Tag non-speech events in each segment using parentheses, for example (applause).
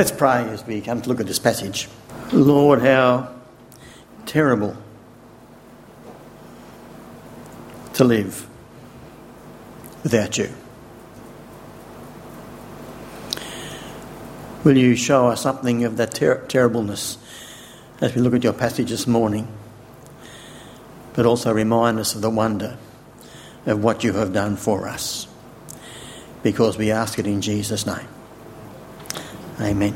Let's pray as we come to look at this passage. Lord, how terrible to live without you. Will you show us something of that ter- terribleness as we look at your passage this morning, but also remind us of the wonder of what you have done for us? Because we ask it in Jesus' name. Amen.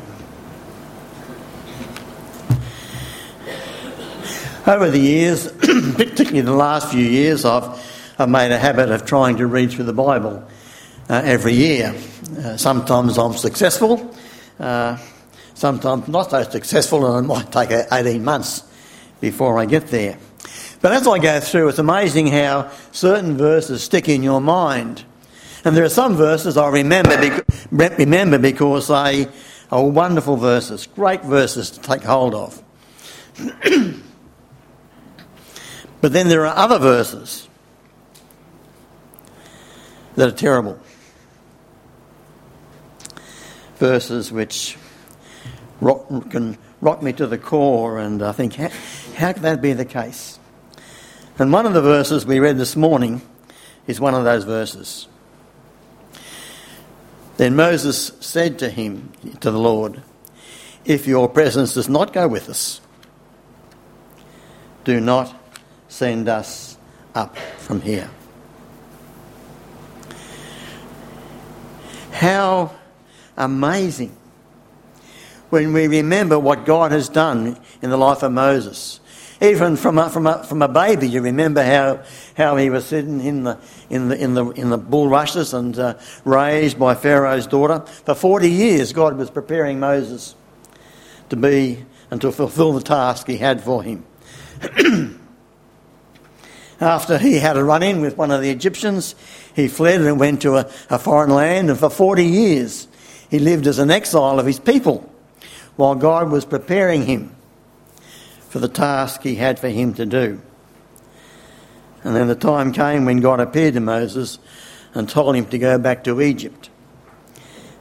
Over the years, (clears throat) particularly the last few years, I've, I've made a habit of trying to read through the Bible uh, every year. Uh, sometimes I'm successful, uh, sometimes not so successful, and it might take 18 months before I get there. But as I go through, it's amazing how certain verses stick in your mind. And there are some verses I remember, remember because they are wonderful verses, great verses to take hold of. (clears throat) but then there are other verses that are terrible. Verses which rock, can rock me to the core, and I think, how, how could that be the case? And one of the verses we read this morning is one of those verses. Then Moses said to him, to the Lord, If your presence does not go with us, do not send us up from here. How amazing when we remember what God has done in the life of Moses. Even from a, from a, from a baby, you remember how, how he was sitting in the, in the, in the, in the bulrushes and uh, raised by Pharaoh's daughter. For 40 years, God was preparing Moses to be and to fulfill the task he had for him. (clears throat) After he had a run in with one of the Egyptians, he fled and went to a, a foreign land, and for 40 years he lived as an exile of his people while God was preparing him for the task he had for him to do. And then the time came when God appeared to Moses and told him to go back to Egypt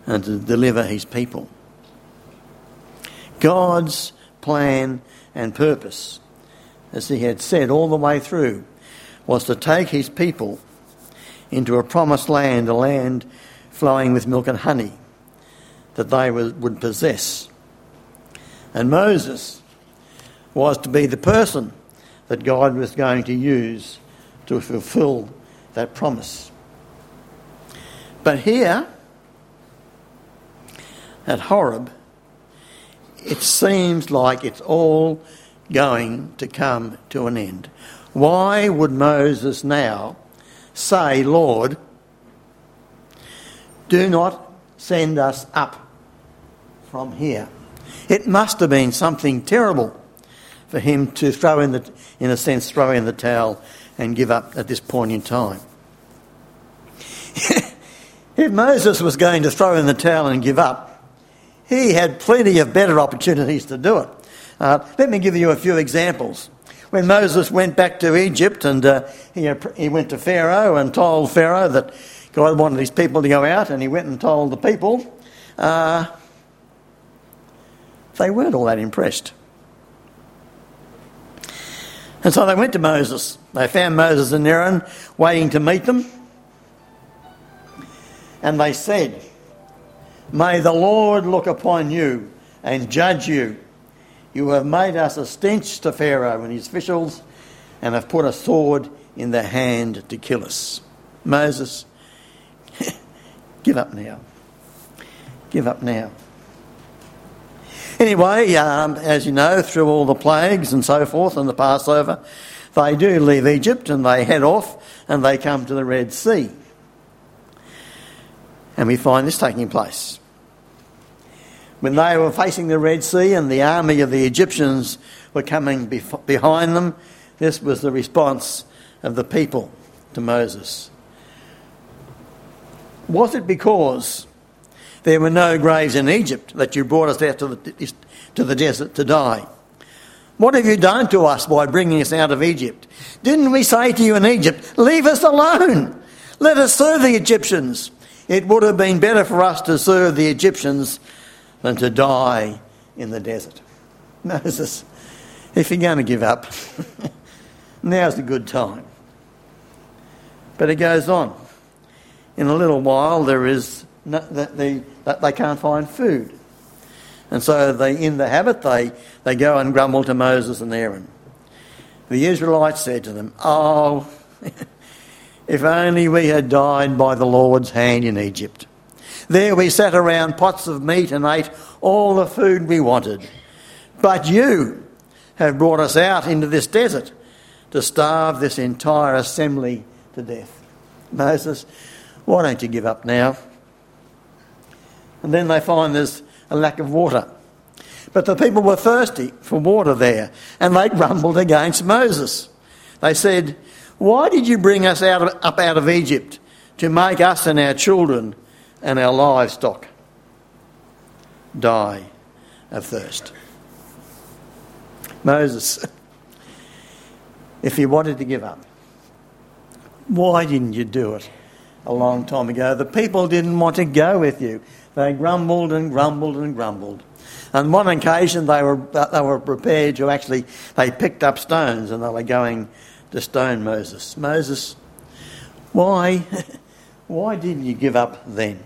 and to deliver his people. God's plan and purpose, as he had said all the way through, was to take his people into a promised land, a land flowing with milk and honey, that they would possess. And Moses was to be the person that God was going to use to fulfill that promise. But here, at Horeb, it seems like it's all going to come to an end. Why would Moses now say, Lord, do not send us up from here? It must have been something terrible for him to throw in the, in a sense, throw in the towel and give up at this point in time. (laughs) if Moses was going to throw in the towel and give up, he had plenty of better opportunities to do it. Uh, let me give you a few examples. When Moses went back to Egypt and uh, he, he went to Pharaoh and told Pharaoh that God wanted his people to go out, and he went and told the people, uh, they weren't all that impressed. And so they went to Moses. They found Moses and Aaron waiting to meet them. And they said, May the Lord look upon you and judge you. You have made us a stench to Pharaoh and his officials and have put a sword in their hand to kill us. Moses, (laughs) give up now. Give up now. Anyway, um, as you know, through all the plagues and so forth and the Passover, they do leave Egypt and they head off and they come to the Red Sea. And we find this taking place. When they were facing the Red Sea and the army of the Egyptians were coming bef- behind them, this was the response of the people to Moses. Was it because there were no graves in Egypt that you brought us out to the, to the desert to die. What have you done to us by bringing us out of Egypt? Didn't we say to you in Egypt, Leave us alone? Let us serve the Egyptians. It would have been better for us to serve the Egyptians than to die in the desert. (laughs) Moses, if you're going to give up, (laughs) now's a good time. But it goes on. In a little while, there is that they, that they can't find food. And so they, in the habit, they, they go and grumble to Moses and Aaron. The Israelites said to them, Oh, (laughs) if only we had died by the Lord's hand in Egypt. There we sat around pots of meat and ate all the food we wanted. But you have brought us out into this desert to starve this entire assembly to death. Moses, why don't you give up now? And then they find there's a lack of water. But the people were thirsty for water there, and they grumbled against Moses. They said, Why did you bring us out of, up out of Egypt to make us and our children and our livestock die of thirst? Moses, if you wanted to give up, why didn't you do it a long time ago? The people didn't want to go with you. They grumbled and grumbled and grumbled. On one occasion, they were, they were prepared to actually, they picked up stones and they were going to stone Moses. Moses, why, (laughs) why didn't you give up then?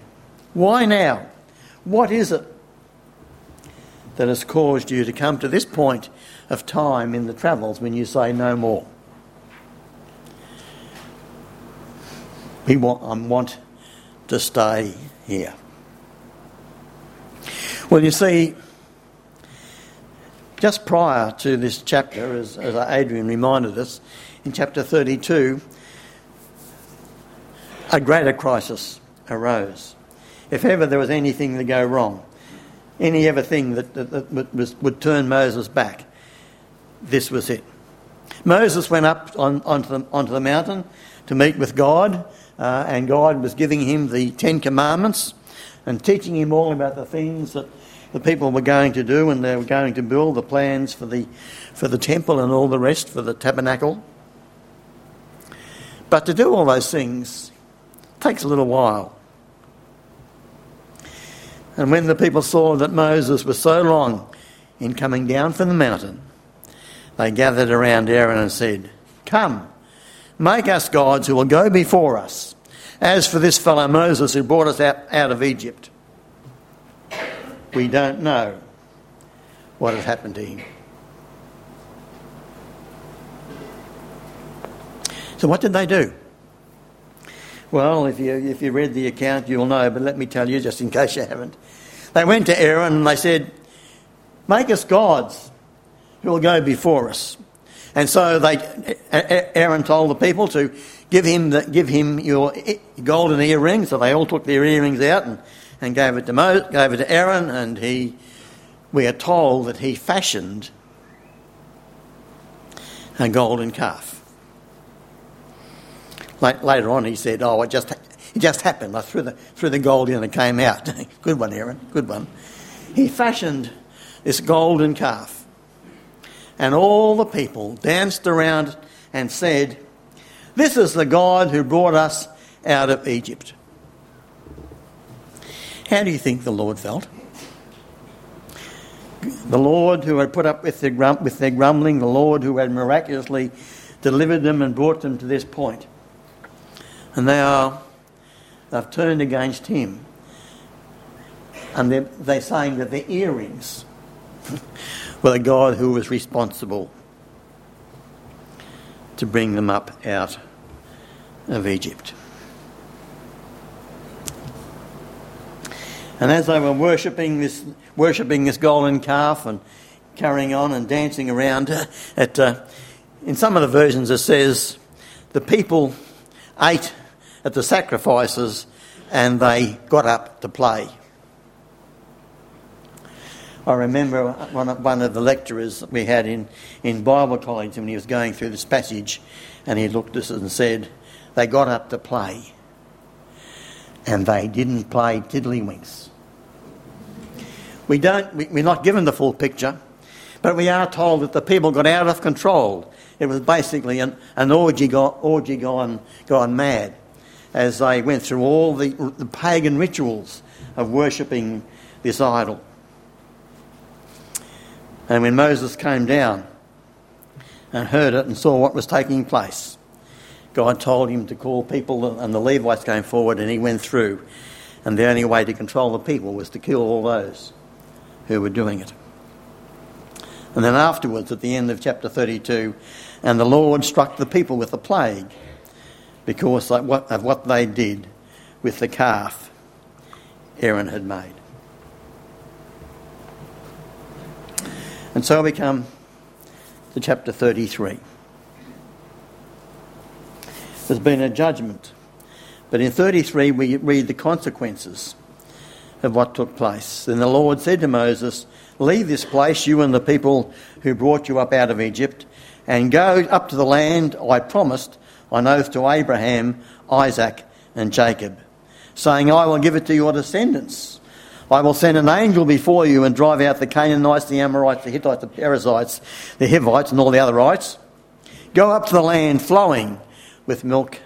Why now? What is it that has caused you to come to this point of time in the travels when you say no more? We want, I want to stay here. Well, you see, just prior to this chapter, as, as Adrian reminded us, in chapter 32, a greater crisis arose. If ever there was anything to go wrong, any ever thing that, that, that was, would turn Moses back, this was it. Moses went up on, onto, the, onto the mountain to meet with God, uh, and God was giving him the Ten Commandments and teaching him all about the things that the people were going to do, and they were going to build the plans for the, for the temple and all the rest for the tabernacle. But to do all those things takes a little while. And when the people saw that Moses was so long in coming down from the mountain, they gathered around Aaron and said, Come, make us gods who will go before us. As for this fellow Moses who brought us out, out of Egypt, we don't know what has happened to him. So, what did they do? Well, if you, if you read the account, you'll know, but let me tell you just in case you haven't. They went to Aaron and they said, Make us gods who will go before us. And so they, Aaron told the people to give him, the, give him your golden earrings. So they all took their earrings out and and gave it to Mo- gave it to Aaron, and he, we are told that he fashioned a golden calf. Later on, he said, "Oh, it just it just happened. I threw the threw the gold in and it came out. (laughs) good one, Aaron. Good one." He fashioned this golden calf, and all the people danced around and said, "This is the God who brought us out of Egypt." How do you think the Lord felt? The Lord who had put up with their, grum- with their grumbling, the Lord who had miraculously delivered them and brought them to this point. And now they've turned against him. And they're, they're saying that the earrings (laughs) were the God who was responsible to bring them up out of Egypt. And as they were worshipping this, worshipping this golden calf and carrying on and dancing around (laughs) it, uh, in some of the versions it says the people ate at the sacrifices and they got up to play. I remember one of, one of the lecturers we had in, in Bible college when he was going through this passage and he looked at us and said, They got up to play and they didn't play tiddlywinks. We don't, we, we're not given the full picture, but we are told that the people got out of control. It was basically an, an orgy, go, orgy gone, gone mad as they went through all the, the pagan rituals of worshipping this idol. And when Moses came down and heard it and saw what was taking place, God told him to call people, and the Levites came forward, and he went through. And the only way to control the people was to kill all those who were doing it. And then afterwards, at the end of chapter 32, and the Lord struck the people with a plague because of what they did with the calf Aaron had made. And so we come to chapter 33. There's been a judgment, but in 33 we read the consequences of what took place. Then the Lord said to Moses, Leave this place, you and the people who brought you up out of Egypt, and go up to the land I promised on oath to Abraham, Isaac, and Jacob, saying, I will give it to your descendants. I will send an angel before you and drive out the Canaanites, the Amorites, the Hittites, the Perizzites, the Hivites, and all the other ites. Go up to the land flowing with milk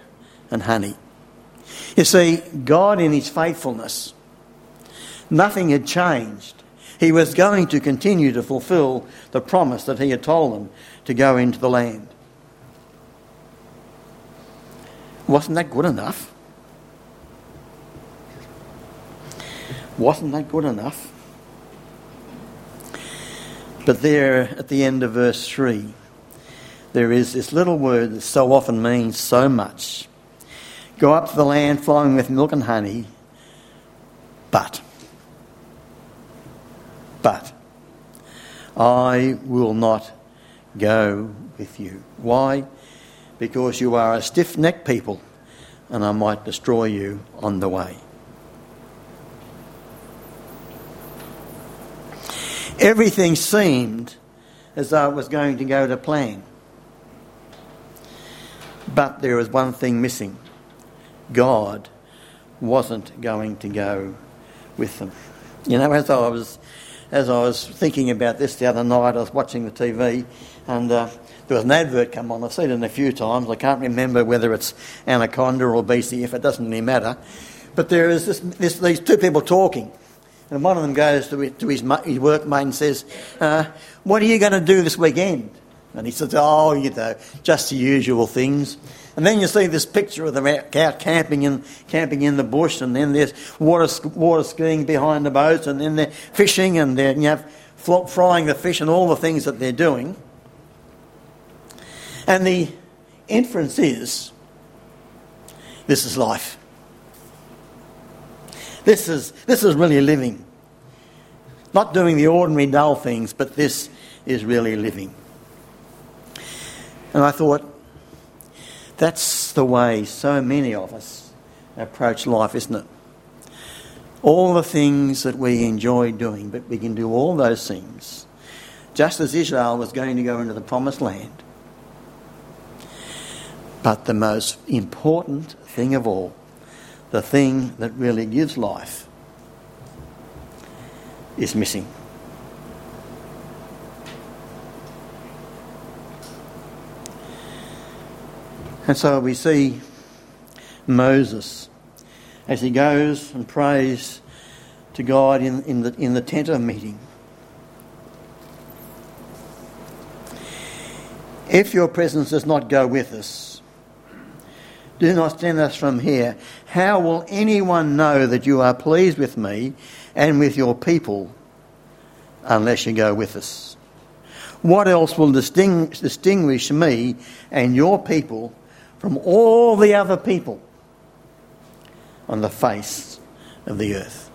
and honey. You see, God in his faithfulness, nothing had changed. He was going to continue to fulfill the promise that he had told them to go into the land. Wasn't that good enough? Wasn't that good enough? But there at the end of verse 3, there is this little word that so often means so much. Go up to the land flowing with milk and honey, but, but, I will not go with you. Why? Because you are a stiff necked people, and I might destroy you on the way. Everything seemed as though it was going to go to plan. But there was one thing missing God wasn't going to go with them. You know, as I was as I was thinking about this the other night, I was watching the TV, and uh, there was an advert come on. I've seen it a few times. I can't remember whether it's Anaconda or BCF. It doesn't really matter. But there is this, this, these two people talking, and one of them goes to his, his workmate and says, uh, What are you going to do this weekend? And he says, Oh, you know, just the usual things. And then you see this picture of them out camping in, camping in the bush, and then there's water, water skiing behind the boats, and then they're fishing, and they're you know, frying the fish, and all the things that they're doing. And the inference is this is life. This is, this is really living. Not doing the ordinary dull things, but this is really living. And I thought, that's the way so many of us approach life, isn't it? All the things that we enjoy doing, but we can do all those things. Just as Israel was going to go into the promised land. But the most important thing of all the thing that really gives life is missing. And so we see Moses as he goes and prays to God in, in, the, in the tent of meeting. If your presence does not go with us, do not send us from here. How will anyone know that you are pleased with me and with your people unless you go with us? What else will distinguish me and your people from all the other people on the face of the earth?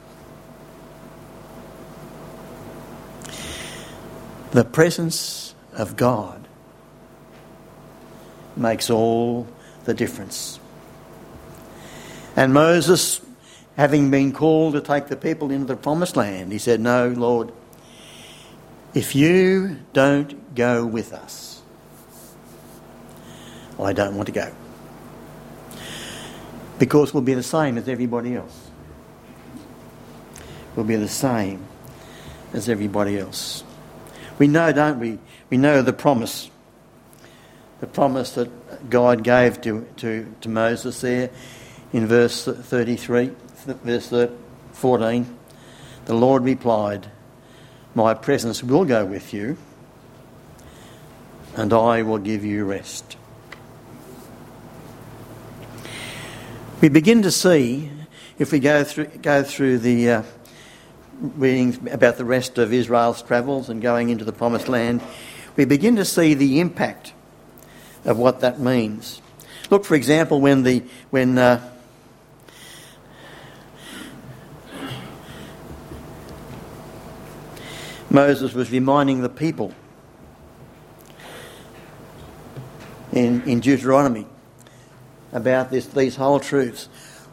The presence of God makes all the difference. And Moses, having been called to take the people into the promised land, he said, No, Lord, if you don't go with us, I don't want to go. Because we'll be the same as everybody else. We'll be the same as everybody else. We know, don't we? We know the promise the promise that God gave to, to, to Moses there in verse 33, verse 14. The Lord replied, My presence will go with you, and I will give you rest. We begin to see, if we go through, go through the uh, readings about the rest of Israel's travels and going into the promised land, we begin to see the impact of what that means. Look, for example, when the when uh, Moses was reminding the people in, in Deuteronomy about this, these whole truths.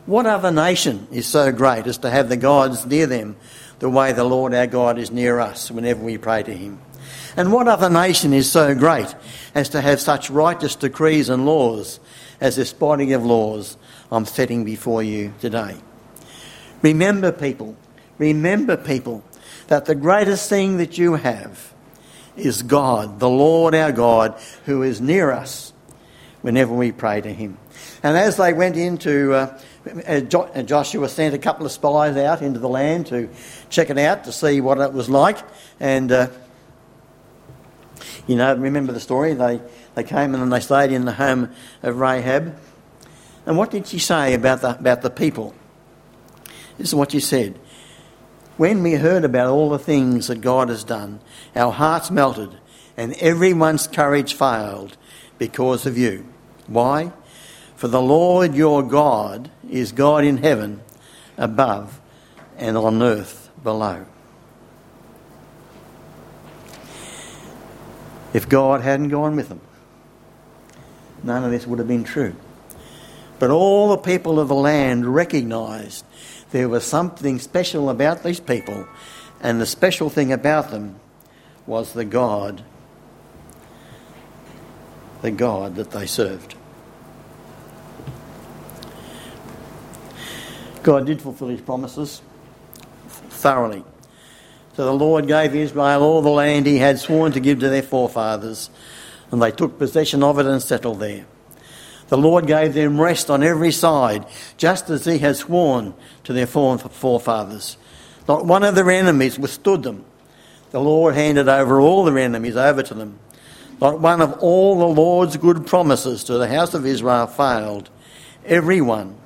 What other nation is so great as to have the gods near them the way the Lord our God is near us whenever we pray to Him? And what other nation is so great as to have such righteous decrees and laws as this body of laws I'm setting before you today? Remember, people, remember, people, that the greatest thing that you have is God, the Lord our God, who is near us whenever we pray to Him. And as they went into, uh, uh, uh, Joshua sent a couple of spies out into the land to check it out to see what it was like. And, uh, you know, remember the story? They, they came and they stayed in the home of Rahab. And what did she say about the, about the people? This is what she said. When we heard about all the things that God has done, our hearts melted and everyone's courage failed because of you. Why? For the Lord your God is God in heaven above and on earth below. If God hadn't gone with them, none of this would have been true. But all the people of the land recognised there was something special about these people, and the special thing about them was the God, the God that they served. God did fulfill his promises thoroughly. So the Lord gave Israel all the land he had sworn to give to their forefathers, and they took possession of it and settled there. The Lord gave them rest on every side, just as he had sworn to their forefathers. Not one of their enemies withstood them. The Lord handed over all their enemies over to them. Not one of all the Lord's good promises to the house of Israel failed. Every one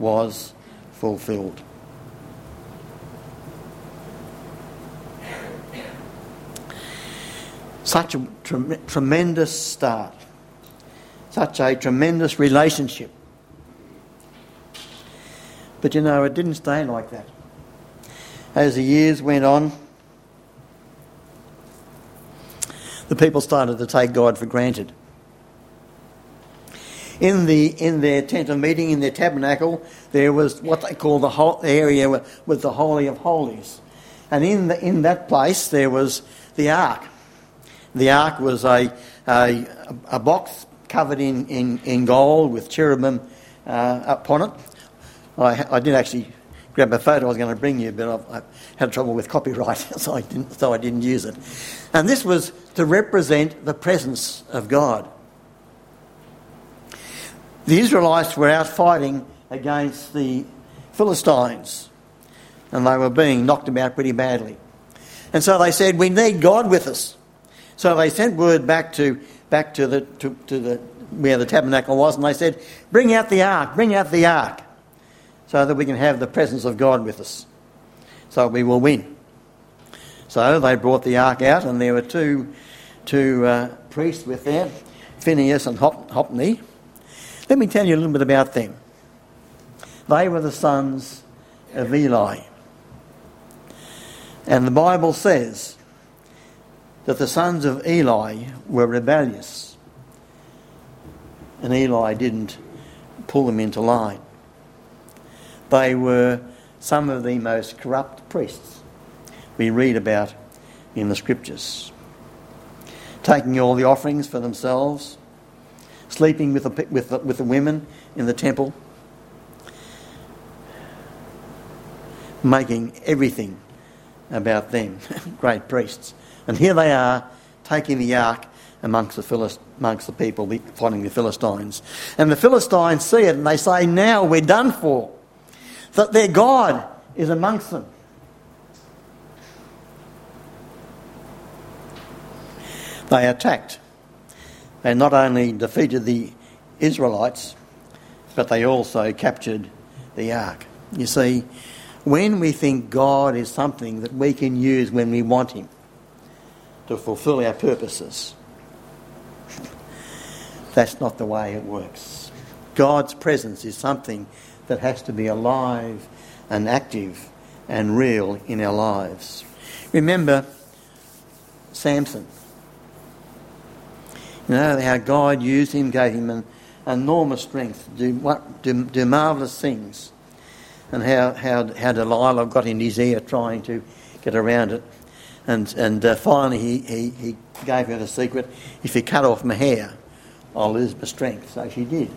was fulfilled. Such a tre- tremendous start, such a tremendous relationship. But you know, it didn't stay like that. As the years went on, the people started to take God for granted in the in their tent of meeting, in their tabernacle, there was what they call the whole area with the holy of holies, and in the, in that place there was the ark. The ark was a a, a box covered in, in, in gold with cherubim uh, upon it. I, I did actually grab a photo I was going to bring you, but I, I had trouble with copyright, (laughs) so I didn't so I didn't use it. And this was to represent the presence of God. The Israelites were out fighting against the Philistines and they were being knocked about pretty badly. And so they said, We need God with us. So they sent word back to back to the to, to the where the tabernacle was, and they said, Bring out the ark, bring out the ark, so that we can have the presence of God with us. So we will win. So they brought the ark out, and there were two two uh, priests with them, Phineas and Hop-. Let me tell you a little bit about them. They were the sons of Eli. And the Bible says that the sons of Eli were rebellious. And Eli didn't pull them into line. They were some of the most corrupt priests we read about in the scriptures. Taking all the offerings for themselves, sleeping with the, with the, with the women in the temple, making everything about them, (laughs) great priests. And here they are taking the ark amongst the, Philist- amongst the people fighting the Philistines. And the Philistines see it and they say, Now we're done for. That their God is amongst them. They attacked. They not only defeated the Israelites, but they also captured the ark. You see, when we think God is something that we can use when we want Him to fulfill our purposes, that's not the way it works. God's presence is something that has to be alive and active and real in our lives. Remember Samson. You know how God used him, gave him an enormous strength to do, what, do, do marvellous things, and how, how, how Delilah got in his ear trying to get around it. And, and uh, finally, he, he, he gave her the secret if you cut off my hair, I'll lose my strength. So she did.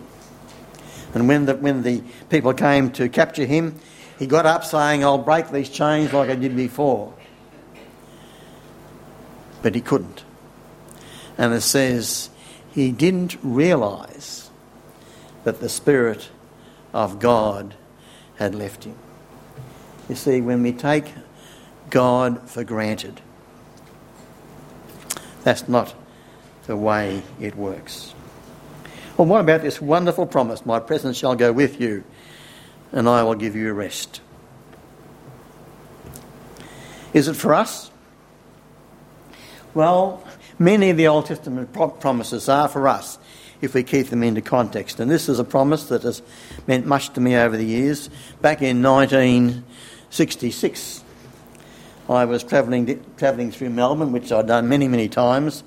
And when the, when the people came to capture him, he got up saying, I'll break these chains like I did before. But he couldn't. And it says he didn't realise that the Spirit of God had left him. You see, when we take God for granted, that's not the way it works. Well, what about this wonderful promise? My presence shall go with you, and I will give you rest. Is it for us? Well, many of the Old Testament promises are for us if we keep them into context. And this is a promise that has meant much to me over the years. Back in 1966, I was travelling, travelling through Melbourne, which I'd done many, many times,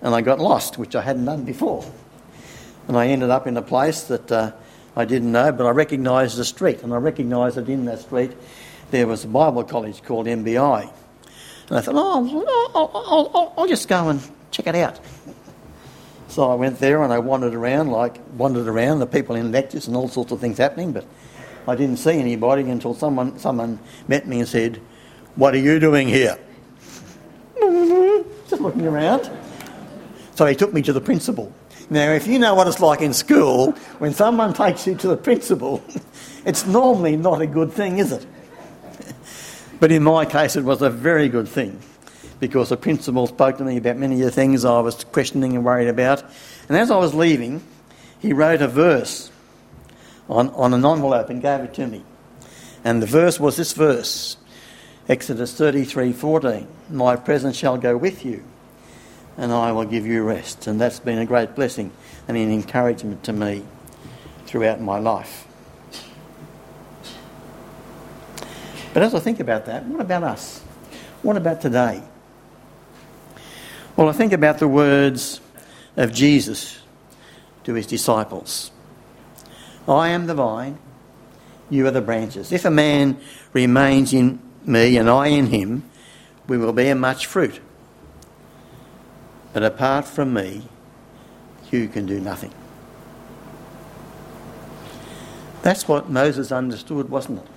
and I got lost, which I hadn't done before. And I ended up in a place that uh, I didn't know, but I recognised the street, and I recognised that in that street there was a Bible college called MBI. And I thought, oh, I'll, I'll, I'll just go and check it out. So I went there and I wandered around, like wandered around, the people in lectures and all sorts of things happening, but I didn't see anybody until someone someone met me and said, "What are you doing here?" (laughs) Just looking around. So he took me to the principal. Now, if you know what it's like in school, when someone takes you to the principal, (laughs) it's normally not a good thing, is it? But in my case, it was a very good thing because the principal spoke to me about many of the things I was questioning and worried about. And as I was leaving, he wrote a verse on, on an envelope and gave it to me. And the verse was this verse Exodus 33 14. My presence shall go with you and I will give you rest. And that's been a great blessing and an encouragement to me throughout my life. But as I think about that, what about us? What about today? Well, I think about the words of Jesus to his disciples I am the vine, you are the branches. If a man remains in me and I in him, we will bear much fruit. But apart from me, you can do nothing. That's what Moses understood, wasn't it?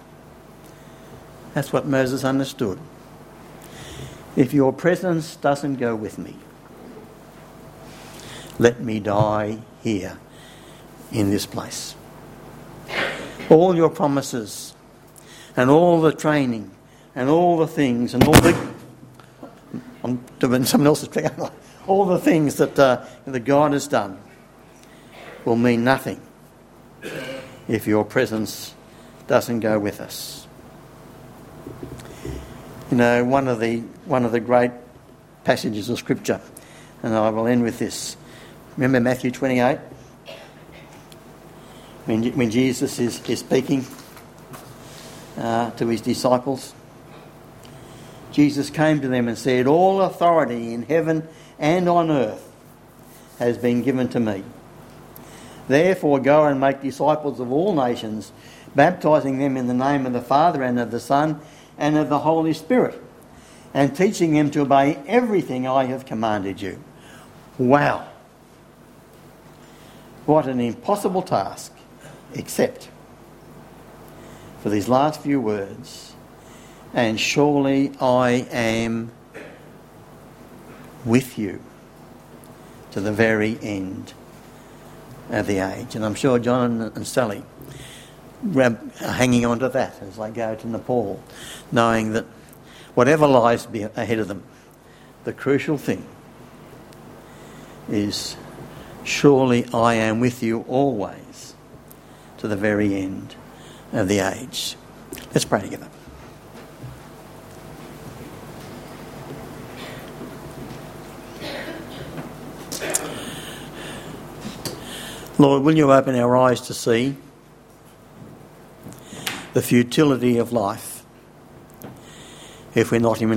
That's what Moses understood. If your presence doesn't go with me, let me die here in this place. All your promises and all the training and all the things and all the. I'm doing someone else's trick all the things that, uh, that God has done will mean nothing if your presence doesn't go with us. You know, one of the, one of the great passages of Scripture, and I will end with this. Remember Matthew 28? When, when Jesus is, is speaking uh, to his disciples, Jesus came to them and said, All authority in heaven and on earth has been given to me. Therefore, go and make disciples of all nations, baptizing them in the name of the Father and of the Son and of the Holy Spirit, and teaching them to obey everything I have commanded you. Wow! What an impossible task, except for these last few words, and surely I am with you to the very end of the age. And I'm sure John and Sally hanging on to that as they go to Nepal, knowing that whatever lies ahead of them, the crucial thing is Surely I am with you always to the very end of the age. Let's pray together. Lord, will you open our eyes to see the futility of life if we're not in